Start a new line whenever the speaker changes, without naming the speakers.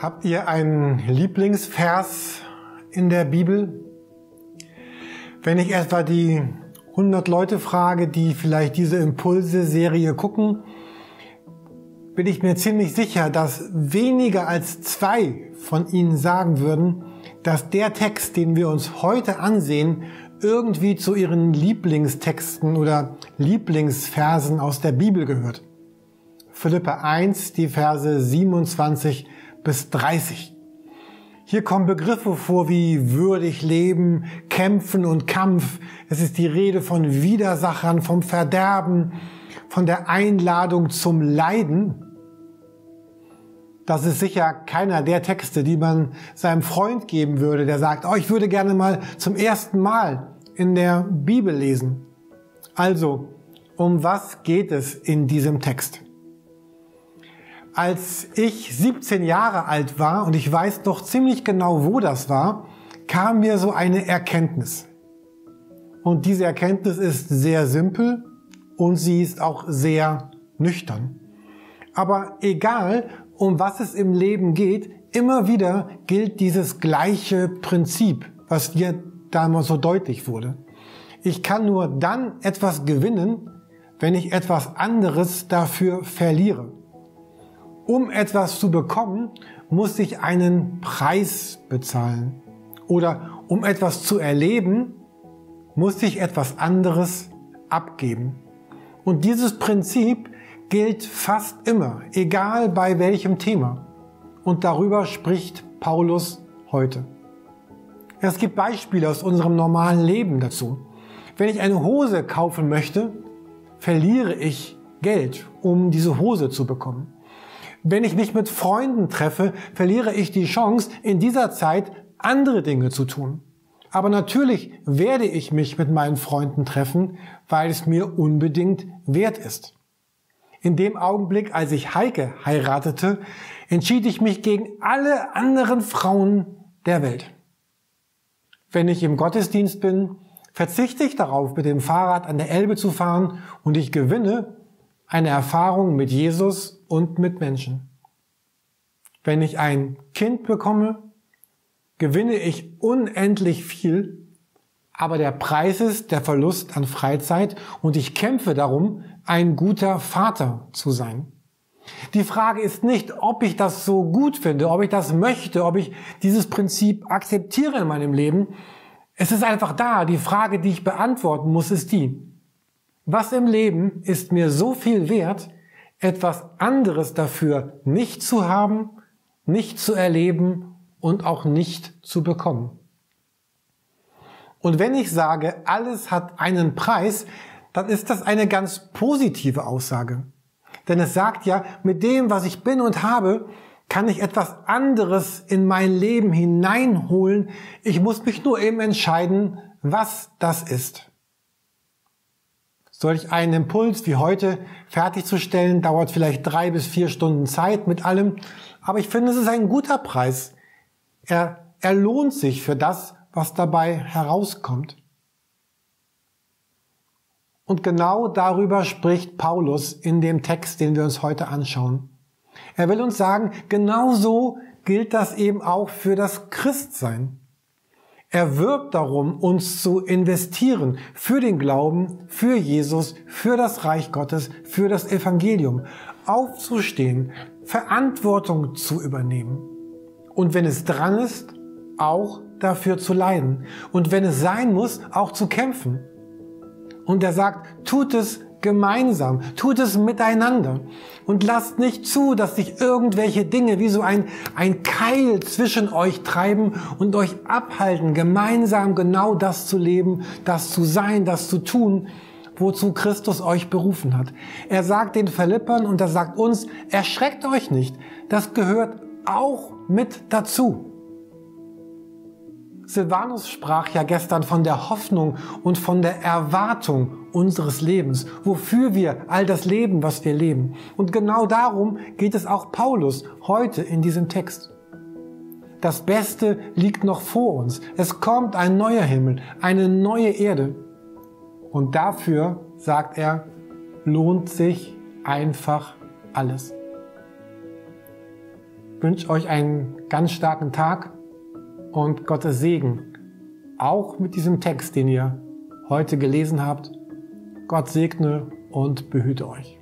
Habt ihr einen Lieblingsvers in der Bibel? Wenn ich etwa die 100 Leute frage, die vielleicht diese Impulse-Serie gucken, bin ich mir ziemlich sicher, dass weniger als zwei von ihnen sagen würden, dass der Text, den wir uns heute ansehen, irgendwie zu ihren Lieblingstexten oder Lieblingsversen aus der Bibel gehört. Philippe 1, die Verse 27 bis 30. Hier kommen Begriffe vor wie würdig leben, kämpfen und Kampf. Es ist die Rede von Widersachern, vom Verderben, von der Einladung zum Leiden. Das ist sicher keiner der Texte, die man seinem Freund geben würde, der sagt, oh, ich würde gerne mal zum ersten Mal in der Bibel lesen. Also, um was geht es in diesem Text? Als ich 17 Jahre alt war und ich weiß noch ziemlich genau, wo das war, kam mir so eine Erkenntnis. Und diese Erkenntnis ist sehr simpel und sie ist auch sehr nüchtern. Aber egal, um was es im Leben geht, immer wieder gilt dieses gleiche Prinzip, was dir damals so deutlich wurde. Ich kann nur dann etwas gewinnen, wenn ich etwas anderes dafür verliere um etwas zu bekommen, muss ich einen Preis bezahlen. Oder um etwas zu erleben, muss ich etwas anderes abgeben. Und dieses Prinzip gilt fast immer, egal bei welchem Thema. Und darüber spricht Paulus heute. Es gibt Beispiele aus unserem normalen Leben dazu. Wenn ich eine Hose kaufen möchte, verliere ich Geld, um diese Hose zu bekommen. Wenn ich mich mit Freunden treffe, verliere ich die Chance, in dieser Zeit andere Dinge zu tun. Aber natürlich werde ich mich mit meinen Freunden treffen, weil es mir unbedingt wert ist. In dem Augenblick, als ich Heike heiratete, entschied ich mich gegen alle anderen Frauen der Welt. Wenn ich im Gottesdienst bin, verzichte ich darauf, mit dem Fahrrad an der Elbe zu fahren und ich gewinne eine Erfahrung mit Jesus und mit Menschen. Wenn ich ein Kind bekomme, gewinne ich unendlich viel, aber der Preis ist der Verlust an Freizeit und ich kämpfe darum, ein guter Vater zu sein. Die Frage ist nicht, ob ich das so gut finde, ob ich das möchte, ob ich dieses Prinzip akzeptiere in meinem Leben. Es ist einfach da. Die Frage, die ich beantworten muss, ist die, was im Leben ist mir so viel wert, etwas anderes dafür nicht zu haben, nicht zu erleben und auch nicht zu bekommen? Und wenn ich sage, alles hat einen Preis, dann ist das eine ganz positive Aussage. Denn es sagt ja, mit dem, was ich bin und habe, kann ich etwas anderes in mein Leben hineinholen. Ich muss mich nur eben entscheiden, was das ist. Solch einen Impuls wie heute fertigzustellen, dauert vielleicht drei bis vier Stunden Zeit mit allem. Aber ich finde, es ist ein guter Preis. Er, er lohnt sich für das, was dabei herauskommt. Und genau darüber spricht Paulus in dem Text, den wir uns heute anschauen. Er will uns sagen, genauso gilt das eben auch für das Christsein. Er wirbt darum, uns zu investieren für den Glauben, für Jesus, für das Reich Gottes, für das Evangelium. Aufzustehen, Verantwortung zu übernehmen. Und wenn es dran ist, auch dafür zu leiden. Und wenn es sein muss, auch zu kämpfen. Und er sagt, tut es gemeinsam, tut es miteinander und lasst nicht zu, dass sich irgendwelche Dinge wie so ein, ein Keil zwischen euch treiben und euch abhalten, gemeinsam genau das zu leben, das zu sein, das zu tun, wozu Christus euch berufen hat. Er sagt den Philippern und er sagt uns, erschreckt euch nicht, das gehört auch mit dazu. Silvanus sprach ja gestern von der Hoffnung und von der Erwartung unseres Lebens, wofür wir all das leben, was wir leben. Und genau darum geht es auch Paulus heute in diesem Text. Das Beste liegt noch vor uns. Es kommt ein neuer Himmel, eine neue Erde. Und dafür, sagt er, lohnt sich einfach alles. wünsche euch einen ganz starken Tag und Gottes Segen. Auch mit diesem Text, den ihr heute gelesen habt. Gott segne und behüte euch.